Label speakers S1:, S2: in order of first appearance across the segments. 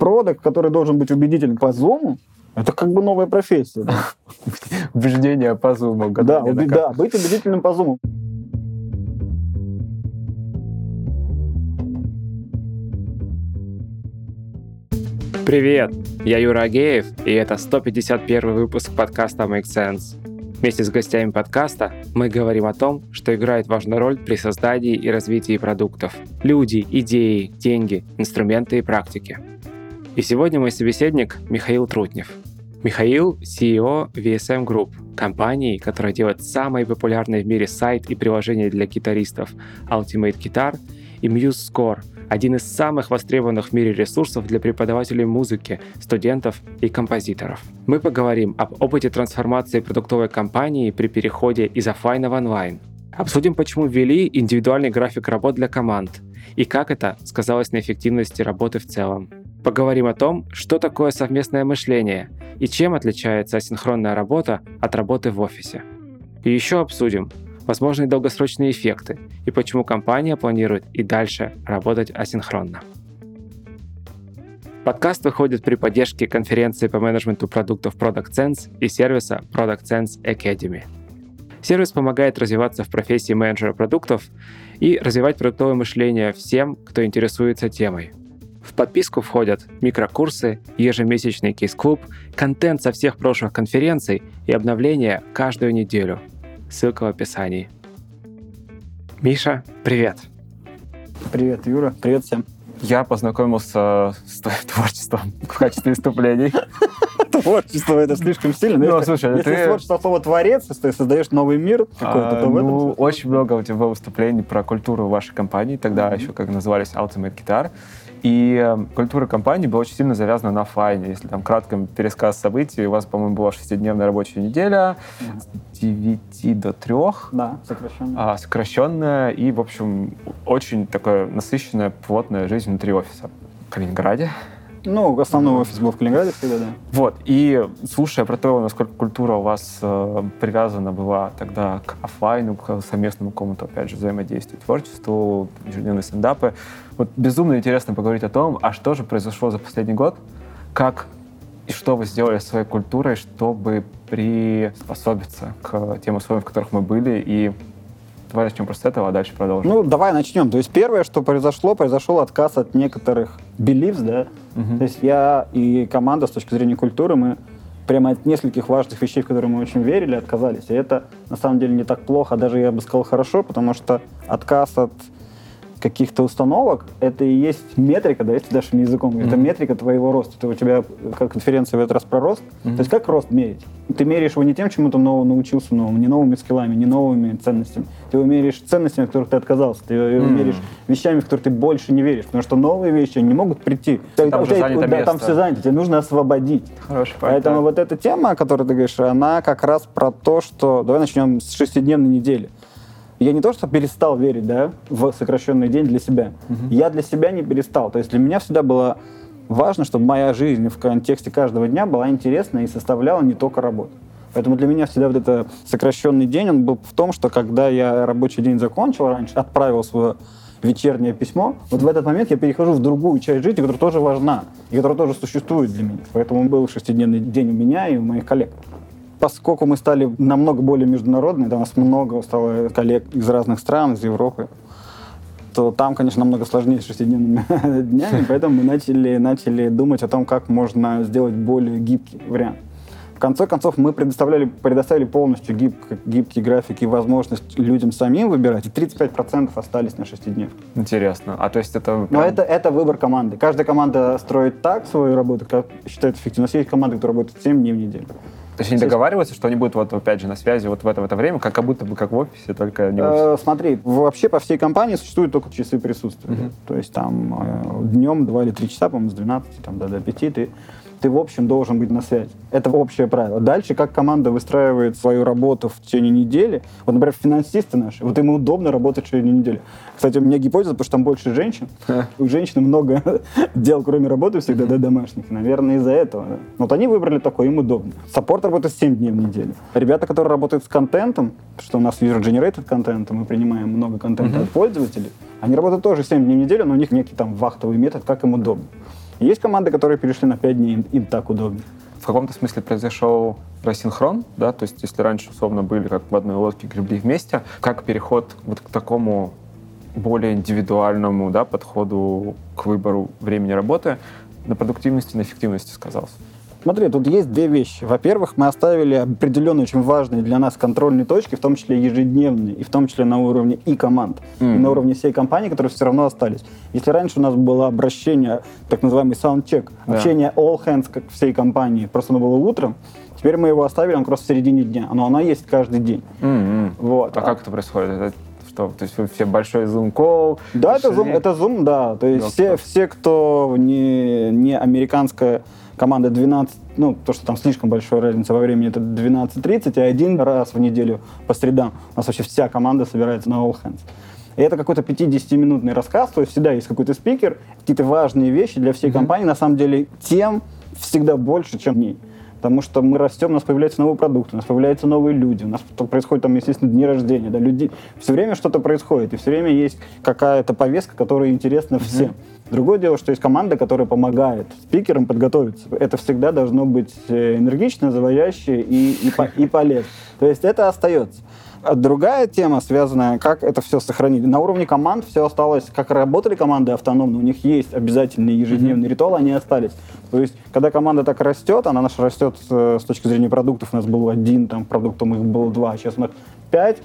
S1: продукт, который должен быть убедителен по зуму, это как бы новая профессия. Да?
S2: Убеждение по зуму.
S1: Да, да, быть убедительным по зуму.
S3: Привет, я Юра Агеев, и это 151 выпуск подкаста Make Sense. Вместе с гостями подкаста мы говорим о том, что играет важную роль при создании и развитии продуктов. Люди, идеи, деньги, инструменты и практики. И сегодня мой собеседник Михаил Трутнев. Михаил – CEO VSM Group, компании, которая делает самый популярный в мире сайт и приложение для гитаристов Ultimate Guitar и MuseScore – один из самых востребованных в мире ресурсов для преподавателей музыки, студентов и композиторов. Мы поговорим об опыте трансформации продуктовой компании при переходе из офлайна в онлайн. Обсудим, почему ввели индивидуальный график работ для команд и как это сказалось на эффективности работы в целом. Поговорим о том, что такое совместное мышление и чем отличается асинхронная работа от работы в офисе. И еще обсудим, возможные долгосрочные эффекты и почему компания планирует и дальше работать асинхронно. Подкаст выходит при поддержке конференции по менеджменту продуктов Product Sense и сервиса Product Sense Academy. Сервис помогает развиваться в профессии менеджера продуктов и развивать продуктовое мышление всем, кто интересуется темой. В подписку входят микрокурсы, ежемесячный кейс-клуб, контент со всех прошлых конференций и обновления каждую неделю – Ссылка в описании. Миша, привет.
S1: Привет, Юра. Привет всем.
S2: Я познакомился с твоим творчеством в качестве выступлений.
S1: Творчество это слишком сильно.
S2: Ну, слушай,
S1: если ты... творчество слово творец, ты создаешь новый мир какой-то,
S2: то в этом... Ну, очень много у тебя выступлений про культуру вашей компании, тогда еще как назывались Ultimate Guitar. И эм, культура компании была очень сильно завязана на офлайне. Если там кратко пересказ событий, у вас, по-моему, была шестидневная рабочая неделя с 9 до 3.
S1: Да, сокращенная.
S2: А, сокращенная и, в общем, очень такая насыщенная, плотная жизнь внутри офиса в Калининграде.
S1: Ну, основной офис был в Калининграде всегда, да.
S2: Вот, и слушая про то, насколько культура у вас э, привязана была тогда к офлайну, к совместному какому-то, опять же, взаимодействию, творчеству, ежедневные стендапы, вот безумно интересно поговорить о том, а что же произошло за последний год, как и что вы сделали с своей культурой, чтобы приспособиться к тем условиям, в которых мы были, и Давай начнем просто с этого, а дальше продолжим.
S1: Ну, давай начнем. То есть первое, что произошло, произошел отказ от некоторых beliefs, да. Угу. То есть я и команда с точки зрения культуры, мы прямо от нескольких важных вещей, в которые мы очень верили, отказались. И это на самом деле не так плохо, даже я бы сказал хорошо, потому что отказ от каких-то установок, это и есть метрика, да, если нашим языком, mm-hmm. это метрика твоего роста. Это у тебя, как конференция в этот раз про рост. Mm-hmm. То есть как рост мерить? Ты меряешь его не тем, чему ты нового научился новому, не новыми скиллами, не новыми ценностями. Ты его меряешь ценностями, от которых ты отказался. Ты его mm-hmm. меряешь вещами, в которые ты больше не веришь. Потому что новые вещи не могут прийти.
S2: Там, уже тебя, да,
S1: там все занято, тебе нужно освободить.
S2: Хороший
S1: Поэтому да. вот эта тема, о которой ты говоришь, она как раз про то, что... Давай начнем с шестидневной недели я не то, что перестал верить, да, в сокращенный день для себя. Угу. Я для себя не перестал. То есть для меня всегда было важно, чтобы моя жизнь в контексте каждого дня была интересна и составляла не только работу. Поэтому для меня всегда вот этот сокращенный день, он был в том, что когда я рабочий день закончил раньше, отправил свое вечернее письмо, вот в этот момент я перехожу в другую часть жизни, которая тоже важна, и которая тоже существует для меня. Поэтому был шестидневный день у меня и у моих коллег поскольку мы стали намного более международными, у нас много стало коллег из разных стран, из Европы, то там, конечно, намного сложнее с шестидневными днями, поэтому мы начали, начали думать о том, как можно сделать более гибкий вариант. В конце концов, мы предоставляли, предоставили полностью гиб, гибкий график и возможность людям самим выбирать, и 35% остались на шестидневке.
S2: Интересно. А то есть это...
S1: Но это, это выбор команды. Каждая команда строит так свою работу, как считает эффективно. У нас есть команды, которые работают 7 дней в неделю.
S2: То есть они договариваются, что они будут вот опять же на связи вот в это, в это время, как, как будто бы как в офисе, только не в офисе?
S1: Э, смотри, вообще по всей компании существуют только часы присутствия. Uh-huh. То есть там э, днем 2 или 3 часа, по-моему, с 12 там, до, до 5 ты ты, в общем, должен быть на связи. Это общее правило. Дальше, как команда выстраивает свою работу в течение недели. Вот, например, финансисты наши, вот им удобно работать в течение недели. Кстати, у меня гипотеза, потому что там больше женщин. У женщин много дел, кроме работы, всегда да, домашних. Наверное, из-за этого. Вот они выбрали такое, им удобно. Саппорт работает 7 дней в неделю. Ребята, которые работают с контентом, что у нас user-generated контент, мы принимаем много контента от пользователей, они работают тоже 7 дней в неделю, но у них некий там вахтовый метод, как им удобно. Есть команды, которые перешли на 5 дней, им, им так удобнее.
S2: В каком-то смысле произошел рассинхрон, да, то есть если раньше условно были как в одной лодке гребли вместе, как переход вот к такому более индивидуальному да, подходу к выбору времени работы на продуктивности, на эффективности сказался?
S1: Смотри, тут есть две вещи. Во-первых, мы оставили определенные очень важные для нас контрольные точки, в том числе ежедневные, и в том числе на уровне и команд, mm-hmm. и на уровне всей компании, которые все равно остались. Если раньше у нас было обращение, так называемый soundcheck, да. общение all hands как всей компании, просто оно было утром, теперь мы его оставили, он просто в середине дня, но оно есть каждый день.
S2: Mm-hmm. Вот. А, а как это происходит? Это что? То есть вы все большой зум-колл?
S1: Да, это зум, это зум, да. То есть все, все, кто не, не американская команда 12, ну, то, что там слишком большая разница во времени, это 12.30, и один раз в неделю по средам у нас вообще вся команда собирается на All Hands. И это какой-то 50-минутный рассказ, то есть всегда есть какой-то спикер, какие-то важные вещи для всей mm-hmm. компании, на самом деле тем всегда больше, чем дней. Потому что мы растем, у нас появляются новые продукты, у нас появляются новые люди, у нас происходит там, естественно, дни рождения, да, люди, все время что-то происходит, и все время есть какая-то повестка, которая интересна mm-hmm. всем. Другое дело, что есть команда, которая помогает спикерам подготовиться. Это всегда должно быть э, энергично, заводящее и, и, и полезно. То есть это остается. А другая тема, связанная, как это все сохранить. На уровне команд все осталось, как работали команды автономно, у них есть обязательные ежедневные mm-hmm. ритуалы, они остались. То есть, когда команда так растет, она наша растет э, с точки зрения продуктов, у нас был один, там, продуктом их было два, сейчас у нас пять,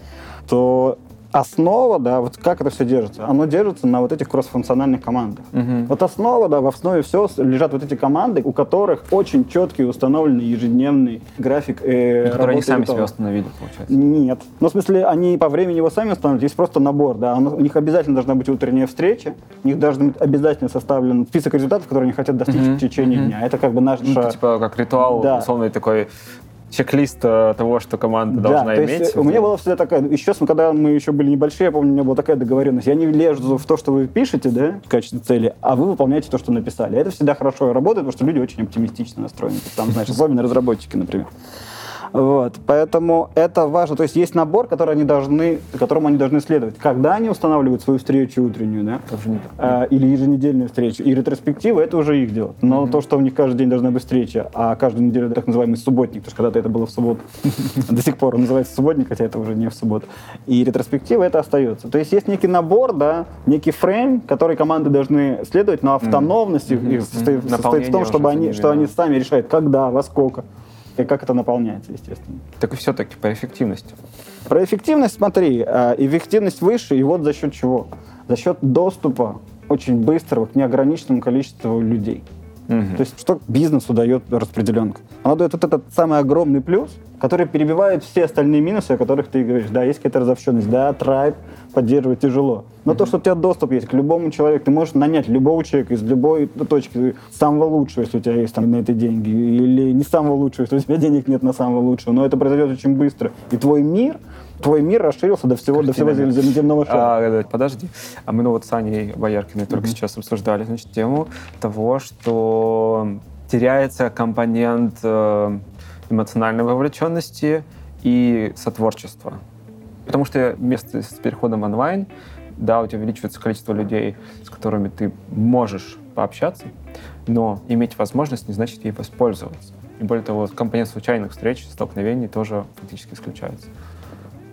S1: то основа, да, вот как это все держится, оно держится на вот этих кроссфункциональных командах. Угу. Вот основа, да, в основе все лежат вот эти команды, у которых очень четкий установленный ежедневный график
S2: э, Которые они сами себя установили, получается?
S1: Нет. Ну, в смысле, они по времени его сами устанавливают, есть просто набор, да, у них обязательно должна быть утренняя встреча, у них должен быть обязательно составлен список результатов, которые они хотят достичь угу. в течение угу. дня. Это как бы наш...
S2: Ну, типа как ритуал, да. условный такой чек-лист э, того, что команда да, должна
S1: то
S2: иметь.
S1: Есть, у меня была всегда такая, еще когда мы еще были небольшие, я помню, у меня была такая договоренность. Я не лезу в то, что вы пишете, да, в качестве цели, а вы выполняете то, что написали. Это всегда хорошо работает, потому что люди очень оптимистично настроены. Там, знаешь, особенно разработчики, например. Вот, поэтому это важно. То есть есть набор, который они должны, которому они должны следовать. Когда они устанавливают свою встречу утреннюю, да, э, или еженедельную встречу, и ретроспективы, это уже их дело. Но mm-hmm. то, что у них каждый день должна быть встреча, а каждую неделю так называемый субботник, потому что когда-то это было в субботу, до сих пор он называется субботник, хотя это уже не в субботу. И ретроспектива это остается. То есть есть некий набор, да, некий фрейм, который команды должны следовать, но автономность их состоит в том, чтобы они, что они сами решают, когда, во сколько и как это наполняется, естественно.
S2: Так и все-таки про эффективность.
S1: Про эффективность, смотри, э, эффективность выше, и вот за счет чего? За счет доступа очень быстрого к неограниченному количеству людей. Угу. То есть что бизнесу дает распределенка? Она дает вот этот самый огромный плюс, который перебивает все остальные минусы, о которых ты говоришь. Да, есть какая-то разобщенность, да, трайб поддерживать тяжело. Но mm-hmm. то, что у тебя доступ есть к любому человеку, ты можешь нанять любого человека из любой точки, самого лучшего, если у тебя есть там на это деньги, или не самого лучшего, если у тебя денег нет на самого лучшего. Но это произойдет очень быстро. И твой мир, твой мир расширился до всего, до всего земного шара.
S2: А, подожди. А мы ну вот с Аней Бояркиной только mm-hmm. сейчас обсуждали значит, тему того, что теряется компонент э, эмоциональной вовлеченности и сотворчества. Потому что вместе с переходом онлайн, да, у тебя увеличивается количество людей, с которыми ты можешь пообщаться, но иметь возможность не значит ей воспользоваться. И более того, компонент случайных встреч, столкновений тоже фактически исключается.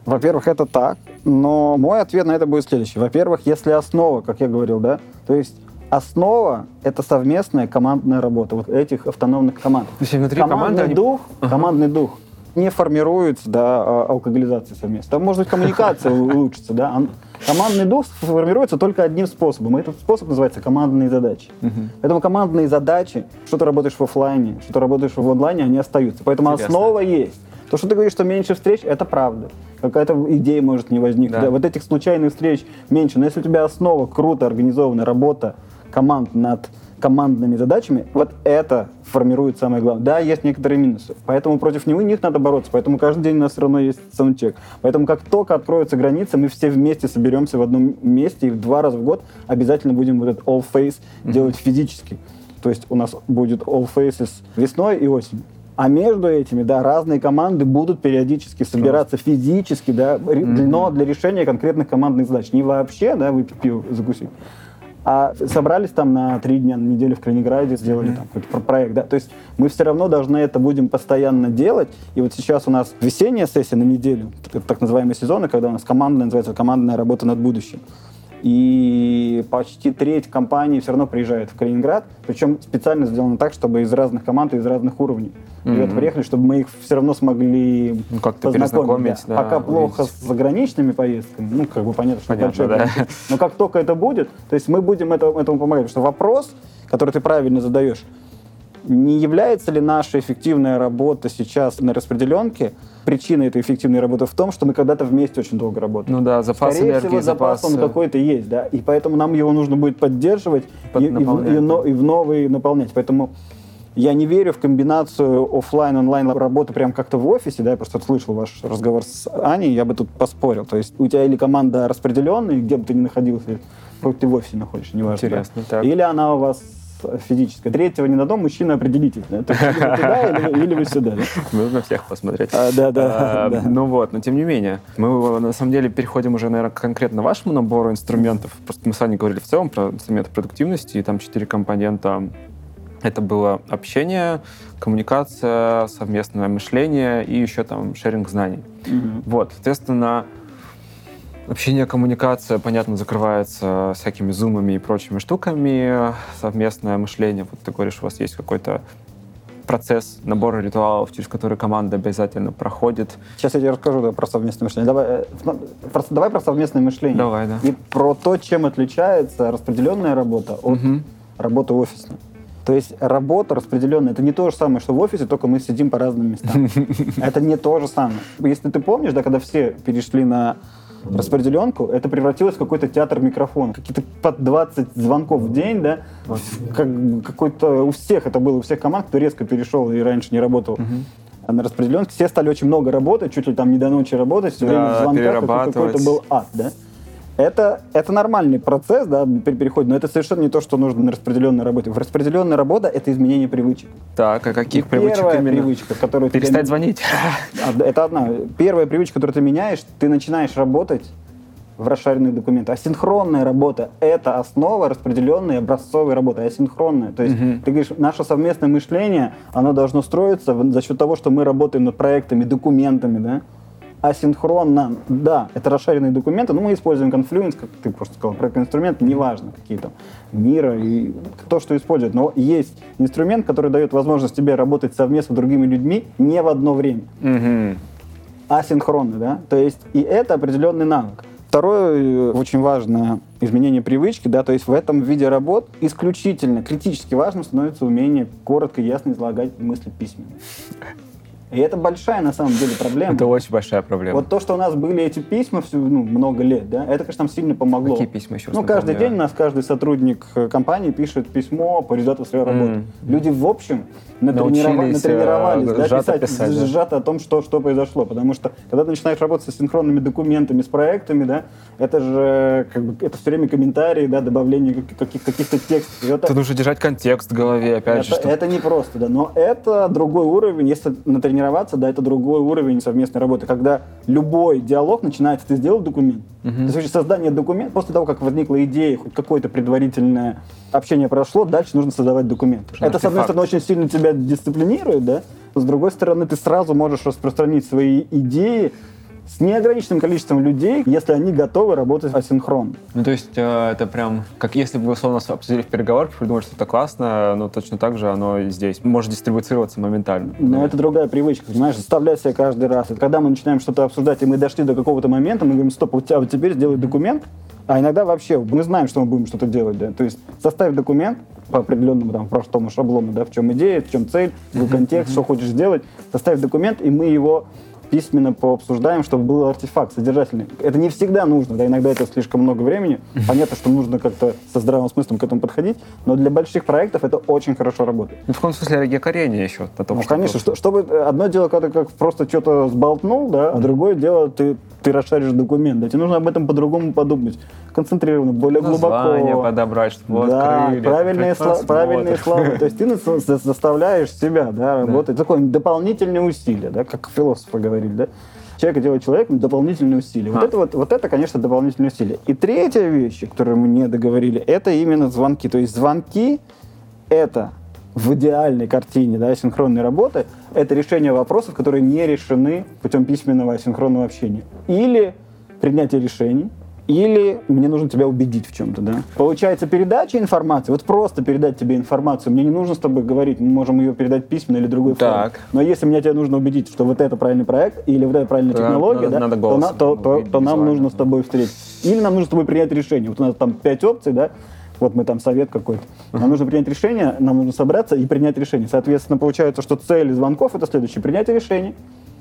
S1: Во-первых, это так, но мой ответ на это будет следующий. Во-первых, если основа, как я говорил, да, то есть основа — это совместная командная работа вот этих автономных команд. То
S2: есть внутри
S1: командный
S2: команды
S1: дух, они... командный дух не формируется да, а, алкоголизация совместно. Там, может быть, коммуникация улучшится. Да? Командный дух формируется только одним способом. И этот способ называется командные задачи. Угу. Поэтому командные задачи, что ты работаешь в офлайне, что ты работаешь в онлайне, они остаются. Поэтому Интересно. основа есть. То, что ты говоришь, что меньше встреч, это правда. Какая-то идея может не возникнуть. Да. Вот этих случайных встреч меньше. Но если у тебя основа круто организованная работа команд над командными задачами, вот это формирует самое главное. Да, есть некоторые минусы, поэтому против него них надо бороться, поэтому каждый день у нас все равно есть саундчек. Поэтому как только откроются границы, мы все вместе соберемся в одном месте и в два раза в год обязательно будем вот этот all face mm-hmm. делать физически. То есть у нас будет all faces весной и осенью. А между этими, да, разные команды будут периодически собираться физически, да, mm-hmm. но для решения конкретных командных задач. Не вообще, да, выпить пиво, закусить, А собрались там на три дня, на неделю в Калининграде, сделали mm-hmm. там какой-то проект, да. То есть мы все равно должны это будем постоянно делать. И вот сейчас у нас весенняя сессия на неделю, так называемые сезоны, когда у нас командная, называется командная работа над будущим и почти треть компаний все равно приезжает в Калининград, причем специально сделано так, чтобы из разных команд и из разных уровней mm-hmm. ребята приехали, чтобы мы их все равно смогли
S2: ну, как-то познакомить. Да.
S1: Да, Пока плохо с заграничными поездками, ну, как бы понятно, что
S2: понятно,
S1: большой да. Но как только это будет, то есть мы будем это, этому помогать, потому что вопрос, который ты правильно задаешь, не является ли наша эффективная работа сейчас на распределенке причина этой эффективной работы в том, что мы когда-то вместе очень долго работаем.
S2: Ну да, запас
S1: Скорее
S2: энергии,
S1: всего, запас, он какой-то есть, да, и поэтому нам его нужно будет поддерживать и, и, и, и, и в новый наполнять. Поэтому я не верю в комбинацию офлайн онлайн работы прям как-то в офисе, да, я просто слышал ваш разговор с Аней, я бы тут поспорил. То есть у тебя или команда распределенная, где бы ты ни находился, хоть ты в офисе находишься, неважно.
S2: Интересно,
S1: да? Или она у вас физическое. Третьего не дадим, мужчина определитесь. Да? То есть, или вы туда, или, или вы сюда. Да?
S2: Нужно всех посмотреть.
S1: А, да, да,
S2: а,
S1: да.
S2: Ну вот, но тем не менее, мы на самом деле переходим уже, наверное, конкретно вашему набору инструментов. Просто мы с вами говорили в целом про инструменты продуктивности, и там четыре компонента это было общение, коммуникация, совместное мышление и еще там шеринг знаний. Mm-hmm. Вот, соответственно, Общение, коммуникация, понятно, закрывается всякими зумами и прочими штуками. Совместное мышление. Вот ты говоришь, у вас есть какой-то процесс набора ритуалов, через который команда обязательно проходит.
S1: Сейчас я тебе расскажу да, про совместное мышление. Давай, э, про, давай про совместное мышление.
S2: Давай, да.
S1: И про то, чем отличается распределенная работа от угу. работы офисной. То есть работа распределенная, это не то же самое, что в офисе, только мы сидим по разным местам. Это не то же самое. Если ты помнишь, да, когда все перешли на распределенку, это превратилось в какой-то театр микрофона. Какие-то под 20 звонков в день, да, как, какой-то у всех это было, у всех команд, кто резко перешел и раньше не работал. А на распределенке все стали очень много работать, чуть ли там не до ночи работать, все время в звонках, какой-то был ад, да. Это, это нормальный процесс, да, переход, но это совершенно не то, что нужно на распределенной работе. В распределенной работа — это изменение привычек.
S2: Так, а каких
S1: И
S2: привычек
S1: первая
S2: именно?
S1: привычка, которую
S2: Перестать
S1: ты...
S2: звонить.
S1: Это одна. Первая привычка, которую ты меняешь, ты начинаешь работать в расшаренных документах. Асинхронная работа — это основа распределенной образцовой работы, асинхронная. То есть угу. ты говоришь, наше совместное мышление, оно должно строиться за счет того, что мы работаем над проектами, документами, да, асинхронно, да, это расширенные документы, но мы используем Confluence, как ты просто сказал, проект инструмент, неважно, какие там, мира и то, что используют. Но есть инструмент, который дает возможность тебе работать совместно с другими людьми не в одно время.
S2: Угу.
S1: Асинхронно, да? То есть и это определенный навык. Второе э, очень важное изменение привычки, да, то есть в этом виде работ исключительно критически важным становится умение коротко и ясно излагать мысли письменно. И это большая, на самом деле, проблема.
S2: Это очень большая проблема.
S1: Вот то, что у нас были эти письма всю, ну, много лет, да, это, конечно, нам сильно помогло.
S2: Какие письма еще?
S1: Ну, каждый день у нас каждый сотрудник э, компании пишет письмо по результату своей работы. Mm. Люди, в общем, натренировались, натренировались
S2: э,
S1: да,
S2: сжато
S1: писать,
S2: писать, да.
S1: сжато о том, что, что произошло. Потому что, когда ты начинаешь работать с синхронными документами, с проектами, да, это же как бы, это все время комментарии, да, добавление каких- каких-то текстов. Это,
S2: Тут нужно держать контекст в голове, опять
S1: это,
S2: же. Что...
S1: это не просто, да, но это другой уровень. Если натренироваться, да, это другой уровень совместной работы, когда любой диалог начинается, ты сделал документ, uh-huh. то есть создание документа, после того, как возникла идея, хоть какое-то предварительное общение прошло, дальше нужно создавать документ. это, артефакт. с одной стороны, очень сильно тебя дисциплинирует, да, с другой стороны, ты сразу можешь распространить свои идеи с неограниченным количеством людей, если они готовы работать асинхронно.
S2: Ну, то есть э, это прям, как если бы вы, условно, обсудили в переговорах, придумали что-то классное, но точно так же оно и здесь может дистрибуцироваться моментально.
S1: Но да. это другая привычка, понимаешь, заставлять себя каждый раз. Когда мы начинаем что-то обсуждать, и мы дошли до какого-то момента, мы говорим, стоп, вот теперь сделай документ, а иногда вообще мы знаем, что мы будем что-то делать, да, то есть составь документ по определенному там простому шаблону, да, в чем идея, в чем цель, в контекст, что хочешь сделать, составь документ, и мы его письменно пообсуждаем, чтобы был артефакт содержательный. Это не всегда нужно, да, иногда это слишком много времени. Понятно, что нужно как-то со здравым смыслом к этому подходить, но для больших проектов это очень хорошо работает.
S2: Ну, в каком смысле якорение еще?
S1: На том, ну, что конечно, что, чтобы одно дело, когда ты как просто что-то сболтнул, да, а другое дело, ты, ты расшаришь документ, да, тебе нужно об этом по-другому подумать, концентрированно, более
S2: Название
S1: глубоко.
S2: подобрать, чтобы
S1: да,
S2: открыли,
S1: правильные, сло, правильные слова. То есть ты заставляешь себя да, работать. Такое дополнительные усилия, да, как философы говорили, да. человека делает человеком дополнительные усилия. Вот,
S2: А.
S1: это вот, вот это, конечно, дополнительные усилия. И третья вещь, которую мы не договорили, это именно звонки. То есть звонки — это в идеальной картине да, синхронной работы, это решение вопросов, которые не решены путем письменного асинхронного общения. Или принятие решений, или мне нужно тебя убедить в чем-то, да. Получается, передача информации, вот просто передать тебе информацию, мне не нужно с тобой говорить, мы можем ее передать письменно или другой форме. Но если мне тебе нужно убедить, что вот это правильный проект или вот это правильная
S2: Да,
S1: технология,
S2: надо-
S1: да,
S2: надо
S1: то, на- то- то- то нам нужно с тобой встретиться. Или нам нужно с тобой принять решение. Вот у нас там пять опций, да, вот мы там совет какой-то. Нам нужно принять решение, нам нужно собраться и принять решение. Соответственно, получается, что цель звонков это следующее. Принятие решений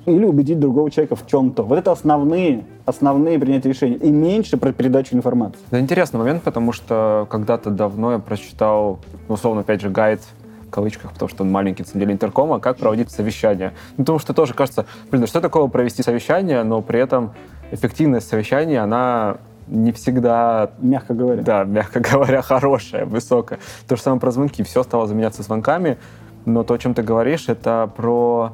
S1: или убедить другого человека в чем-то. Вот это основные, основные принятия решений. И меньше про передачу информации.
S2: Это интересный момент, потому что когда-то давно я прочитал, ну, условно, опять же, гайд в кавычках, потому что он маленький, на деле, интеркома, как проводить совещание. Ну, потому что тоже кажется, блин, что такого провести совещание, но при этом эффективность совещания, она не всегда
S1: Мягко говоря.
S2: да, мягко говоря, хорошая, высокая. То же самое про звонки. Все стало заменяться звонками, но то, о чем ты говоришь, это про...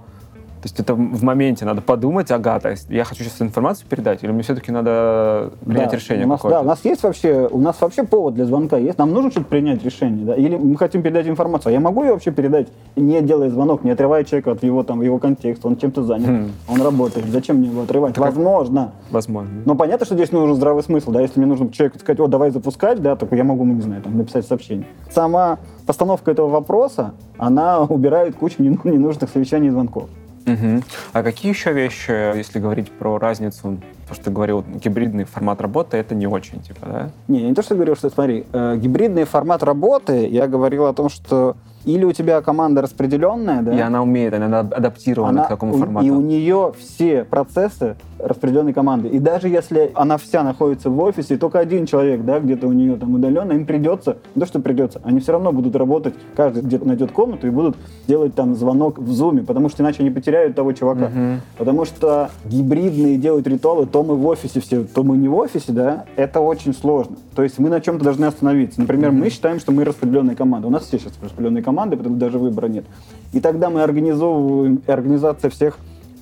S2: То есть это в моменте надо подумать, ага, то есть я хочу сейчас информацию передать, или мне все-таки надо принять
S1: Да,
S2: решение
S1: у нас,
S2: какое-то?
S1: Да, у нас есть вообще, у нас вообще повод для звонка есть. Нам нужно что-то принять решение, да? Или мы хотим передать информацию. А я могу ее вообще передать, не делая звонок, не отрывая человека от его там его контекста, он чем-то занят,
S2: Хм.
S1: он работает. Зачем мне его отрывать? Возможно.
S2: Возможно.
S1: Но понятно, что здесь нужен здравый смысл, да, если мне нужно человеку сказать, о, давай запускать, да, только я могу, ну, не знаю, там, написать сообщение. Сама постановка этого вопроса, она убирает кучу нен- ненужных совещаний и звонков.
S2: Мгм. А какие еще вещи, если говорить про разницу, то, что ты говорил, гибридный формат работы, это не очень, типа, да?
S1: Не, не то, что говорил, что смотри, э, гибридный формат работы, я говорил о том, что или у тебя команда распределенная, да,
S2: И она умеет, она адаптирована к такому формату.
S1: И у нее все процессы распределенной команды. И даже если она вся находится в офисе, и только один человек, да, где-то у нее там удаленно, им придется, то что придется, они все равно будут работать, каждый где-то найдет комнату и будут делать там звонок в зуме, потому что иначе они потеряют того чувака.
S2: Мгм.
S1: Потому что гибридные делают ритуалы, то мы в офисе все, то мы не в офисе, да, это очень сложно. То есть мы на чем-то должны остановиться. Например, мы считаем, что мы распределенная команда. У нас все сейчас распределенные команды, потому что даже выбора нет. И тогда мы организовываем, организация всех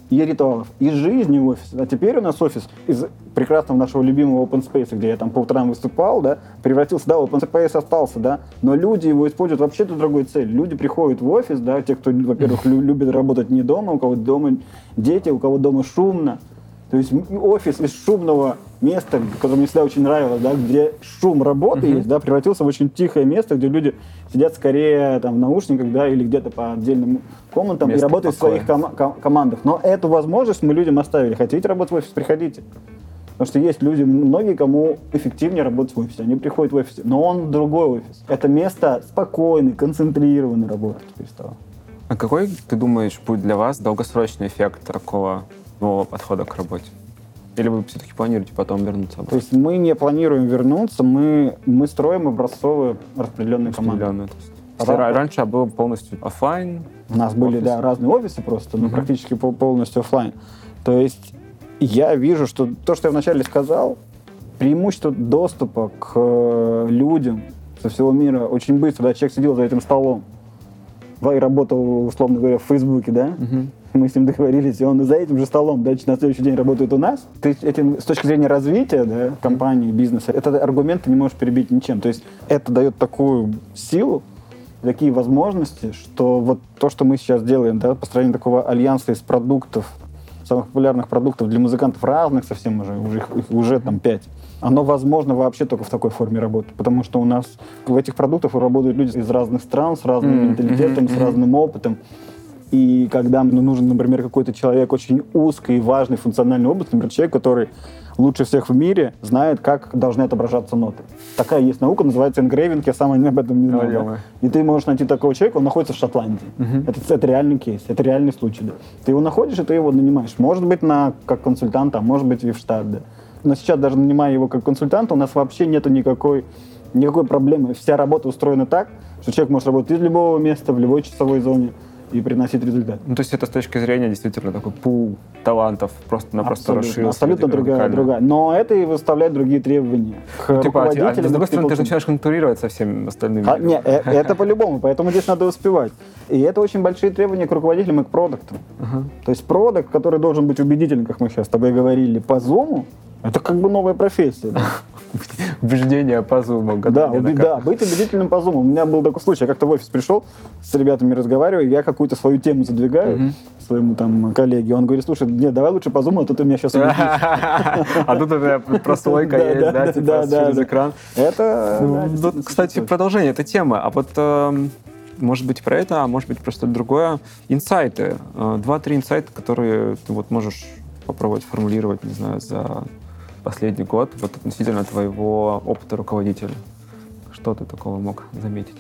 S1: и ритуалов, и жизни в офисе. А теперь у нас офис из прекрасного нашего любимого open space, где я там по утрам выступал, да, превратился, да, open space остался, да, но люди его используют вообще для другой цели. Люди приходят в офис, да, те, кто, во-первых, лю- любит работать не дома, у кого дома дети, у кого дома шумно. То есть офис из шумного места, которое мне всегда очень нравилось, да, где шум работы есть, да, превратился в очень тихое место, где люди сидят скорее там в наушниках, да, или где-то по отдельным комнатам и
S2: Место
S1: работают в
S2: покоя.
S1: своих кома- ко- командах. Но эту возможность мы людям оставили. Хотите работать в офис, приходите. Потому что есть люди, многие, кому эффективнее работать в офисе. Они приходят в офис, но он другой офис. Это место спокойной, концентрированной работы теперь стало.
S2: А какой, ты думаешь, будет для вас долгосрочный эффект такого нового подхода к работе? Или вы все-таки планируете потом вернуться
S1: То
S2: обратно?
S1: есть мы не планируем вернуться, мы, мы строим образцовые распределенные команды.
S2: То Если
S1: вам-
S2: ра- раньше был полностью офлайн,
S1: У нас были,
S2: Офис.
S1: да, разные офисы просто, но
S2: Мгм.
S1: практически пол- полностью офлайн. То есть я вижу, что то, что я вначале сказал, преимущество доступа к э, людям со всего мира очень быстро. Да, человек сидел за этим столом и работал, условно говоря, в Фейсбуке, да? Мы с ним договорились, и он за этим же столом дальше на следующий день работает у нас. Ты этим, с точки зрения развития да, компании, бизнеса, этот аргумент ты не можешь перебить ничем. То есть это дает такую силу, такие возможности, что вот то, что мы сейчас делаем, да, построение такого альянса из продуктов, самых популярных продуктов для музыкантов разных совсем уже, уже их, их уже там пять, оно возможно вообще только в такой форме работы, потому что у нас в этих продуктах работают люди из разных стран, с разным
S2: Мгм,
S1: менталитетом,
S2: мгм,
S1: с разным опытом. И когда ну, нужен, например, какой-то человек очень узкой и важной функциональной области, например, человек, который лучше всех в мире знает, как должны отображаться ноты. Такая есть наука, называется engraving, я сам об этом не знал. Да. И ты можешь найти такого человека, он находится в Шотландии.
S2: Мгм.
S1: Это, это реальный кейс, это реальный случай. Да. Ты его находишь, и ты его нанимаешь. Может быть, на, как консультанта, а может быть и в штат. Да. Но сейчас, даже нанимая его как консультанта, у нас вообще нету никакой, никакой проблемы. Вся работа устроена так, что человек может работать из любого места, в любой часовой зоне. И приносить результат.
S2: Ну, то есть это с точки зрения действительно такой пул талантов просто-напросто
S1: Абсолютно,
S2: расширился.
S1: абсолютно другая, другая. Но это и выставляет другие требования к
S2: Ну, Типа, а, а с другой стороны, ты же начинаешь конкурировать со всеми остальными.
S1: А, не, э, это по-любому, поэтому здесь надо успевать. И это очень большие требования к руководителям и к продуктам. То есть продукт, который должен быть убедителен, как мы сейчас с тобой говорили, по зуму, это как бы новая профессия. да.
S2: Убеждение по зуму.
S1: Да, уби- да, быть убедительным по зуму. У меня был такой случай, я как-то в офис пришел, с ребятами разговариваю, я какую-то свою тему задвигаю своему там коллеге, он говорит, слушай, нет, давай лучше по зуму, а то ты меня сейчас убедишь.
S2: А тут это прослойка есть,
S1: да,
S2: типа через экран.
S1: Это,
S2: Ну,
S1: действительно
S2: кстати, продолжение этой темы. А вот, эм, может быть, про это, а может быть, просто другое. Инсайты. Э, Два-три инсайта, которые ты вот можешь попробовать формулировать, не знаю, за последний год, вот относительно твоего опыта руководителя. Что ты такого мог заметить?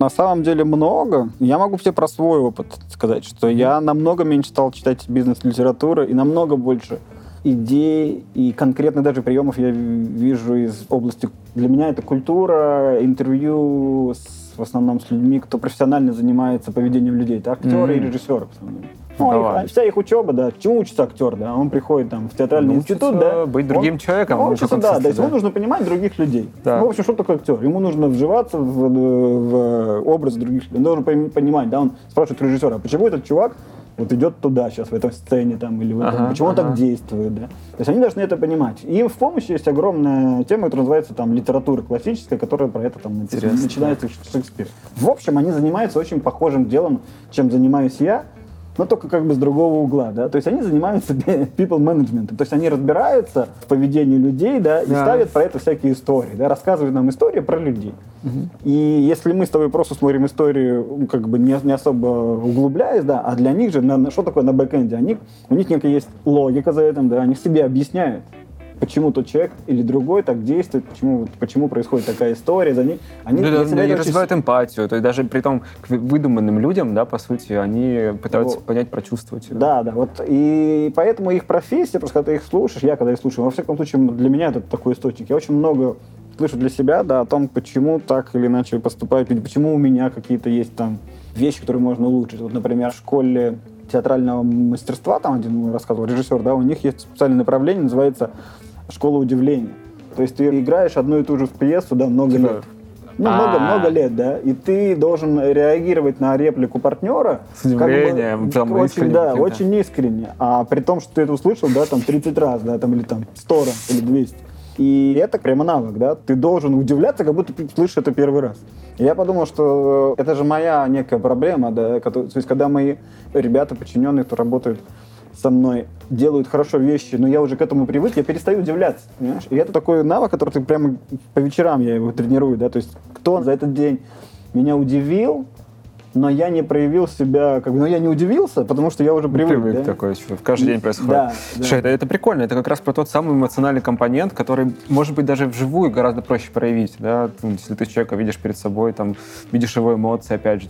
S1: На самом деле много. Я могу тебе про свой опыт сказать, что я намного меньше стал читать бизнес-литературы и намного больше идей и конкретных даже приемов я вижу из области... Для меня это культура, интервью с, в основном с людьми, кто профессионально занимается поведением людей. Это актеры и
S2: Мгм.
S1: режиссеры в основном.
S2: Ну,
S1: Ну, их- вся их учеба, да. Чему учится актер, да? Он приходит там в театральный
S2: Он
S1: институт,
S2: учится
S1: да.
S2: быть
S1: Он-
S2: другим человеком,
S1: Он
S2: в
S1: учится, да.
S2: смысле,
S1: То есть
S2: да.
S1: ему нужно понимать других людей.
S2: Да.
S1: Ну, в общем, что такое актер? Ему нужно вживаться в, в образ других людей. Он должен понимать, да, он спрашивает режиссера, а почему этот чувак вот идет туда сейчас, в этом сцене там, или в этом,
S2: Ага,
S1: почему он
S2: ага.
S1: так действует, да. То есть они должны это понимать. И им в помощь есть огромная тема, которая называется там литература классическая, которая про это там.
S2: Интересно.
S1: начинается с Шекспира. В общем, они занимаются очень похожим делом, чем занимаюсь я, но только как бы с другого угла, да, то есть они занимаются people management, то есть они разбираются в поведении людей, да, и
S2: Да.
S1: ставят про это всякие истории, да, рассказывают нам истории про людей. И если мы с тобой просто смотрим историю, ну, как бы не, не особо углубляясь, да, а для них же, на, на- что такое на бэкэнде, они, у них некая есть логика за этим, да, они себе объясняют, почему тот человек или другой так действует, почему, почему происходит такая история, за них, они
S2: да, да, и
S1: это очень
S2: развивают эмпатию. То есть даже при том к выдуманным людям, да, по сути, они пытаются
S1: Вот.
S2: понять, прочувствовать.
S1: Да, да, вот и поэтому их профессия, просто когда ты их слушаешь, я когда их слушаю, во всяком случае для меня это такой источник. Я очень много слышу для себя, да, о том, почему так или иначе поступают люди, почему у меня какие-то есть там вещи, которые можно улучшить. Вот, например, в школе театрального мастерства, там один рассказывал режиссер, да, у них есть специальное направление, называется «Школа удивления». То есть ты играешь одну и ту же пьесу, да, много
S2: Типа,
S1: лет. Ну,
S2: а.
S1: много-много лет, да, и ты должен реагировать на реплику партнера
S2: С удивлением, там,
S1: очень,
S2: искренне
S1: да,
S2: каким-то.
S1: очень искренне. А при том, что ты это услышал, да, там 30 раз, да, там, или там 100 раз, или 200. И это прямо навык, да, ты должен удивляться, как будто ты слышишь это первый раз. И я подумал, что это же моя некая проблема, да, то есть когда мои ребята, подчиненные, кто работают со мной, делают хорошо вещи, но я уже к этому привык, я перестаю удивляться, понимаешь? И это такой навык, который ты прямо по вечерам я его тренирую, да, то есть кто за этот день меня удивил, но я не проявил себя, как бы, но я не удивился, потому что я уже привык,
S2: Привык
S1: да?
S2: такое, что каждый день происходит.
S1: Да, да.
S2: Слушай, это, это прикольно, это как раз про тот самый эмоциональный компонент, который, может быть, даже вживую гораздо проще проявить, да, Ну, если ты человека видишь перед собой, там, видишь его эмоции, опять же,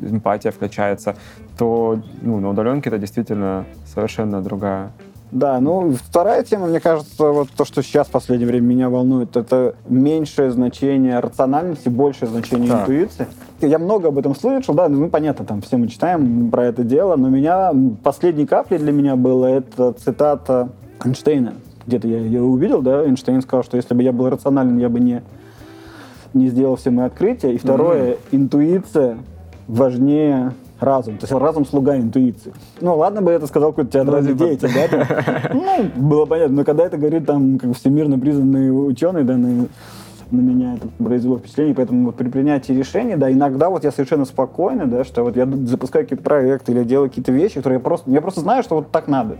S2: эмпатия включается, то ну, на удаленке это действительно совершенно другая.
S1: Да, ну вторая тема, мне кажется, вот то, что сейчас в последнее время меня волнует, это меньшее значение рациональности, большее значение
S2: Так.
S1: интуиции. Я много об этом слышал, да, ну понятно, там все мы читаем про это дело, но меня последней каплей для меня было это цитата Эйнштейна. Где-то я ее увидел, да, Эйнштейн сказал, что если бы я был рационален, я бы не, не сделал все мои открытия. И второе, интуиция важнее разум. То есть разум слуга интуиции. Ну, ладно бы это сказал какой-то театральный
S2: Ну, типа-
S1: деятель, да? там. Ну, было понятно. Но когда это говорит там как всемирно признанный ученый, да, на, на меня это произвело впечатление. Поэтому вот при принятии решений, да, иногда вот я совершенно спокойно, да, что вот я запускаю какие-то проекты или делаю какие-то вещи, которые я просто, я просто знаю, что вот так надо.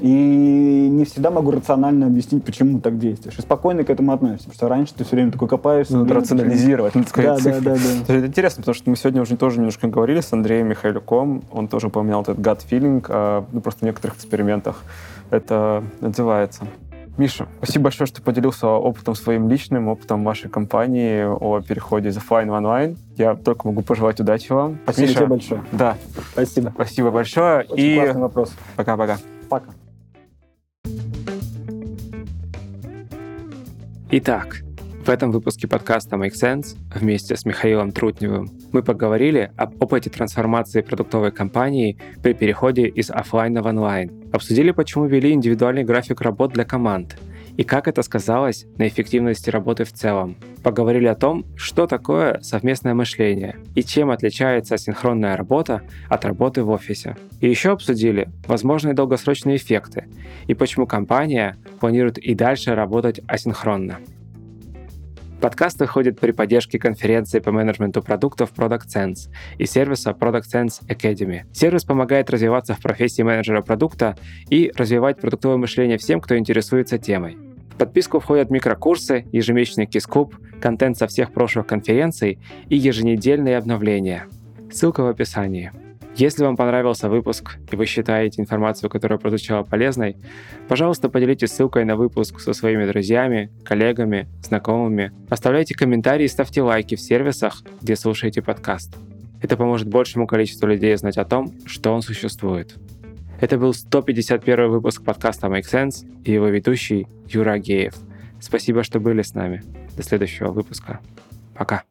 S1: И не всегда могу рационально объяснить, почему так действуешь. И спокойно к этому относишься. Потому что раньше ты все время такой копаешься.
S2: Ну,
S1: блин,
S2: рационализировать, надо сказать,
S1: Да, да, да, да.
S2: Это интересно, потому что мы сегодня уже тоже немножко говорили с Андреем Михайлюком, он тоже упоминал этот gut feeling, а, ну, просто в некоторых экспериментах это отзывается. Миша, спасибо большое, что поделился опытом своим личным, опытом вашей компании о переходе из офлайн в онлайн. Я только могу пожелать удачи вам.
S1: Спасибо
S2: Миша,
S1: тебе большое.
S2: Да,
S1: Спасибо.
S2: спасибо большое.
S1: Очень
S2: и
S1: классный вопрос.
S2: пока-пока.
S1: Пока.
S3: Итак,
S2: В этом выпуске подкаста Make Sense вместе с Михаилом Трутневым мы поговорили об опыте трансформации продуктовой компании при переходе из офлайна в онлайн. Обсудили, почему ввели индивидуальный график работ для команд и как это сказалось на эффективности работы в целом. Поговорили о том, что такое совместное мышление и чем отличается асинхронная работа от работы в офисе. И еще обсудили возможные долгосрочные эффекты и почему компания планирует и дальше работать асинхронно. Подкаст выходит при поддержке конференции по менеджменту продуктов Product Sense и сервиса Product Sense Academy. Сервис помогает развиваться в профессии менеджера продукта и развивать продуктовое мышление всем, кто интересуется темой. Подписку входят микрокурсы, ежемесячный кискуп, контент со всех прошлых конференций и еженедельные обновления. Ссылка в описании. Если вам понравился выпуск и вы считаете информацию, которая прозвучала полезной, пожалуйста, поделитесь ссылкой на выпуск со своими друзьями, коллегами, знакомыми. Оставляйте комментарии и ставьте лайки в сервисах, где слушаете подкаст. Это поможет большему количеству людей знать о том, что он существует. Это был 151 выпуск подкаста Make Sense и его ведущий Юра Геев. Спасибо, что были с нами. До следующего выпуска. Пока.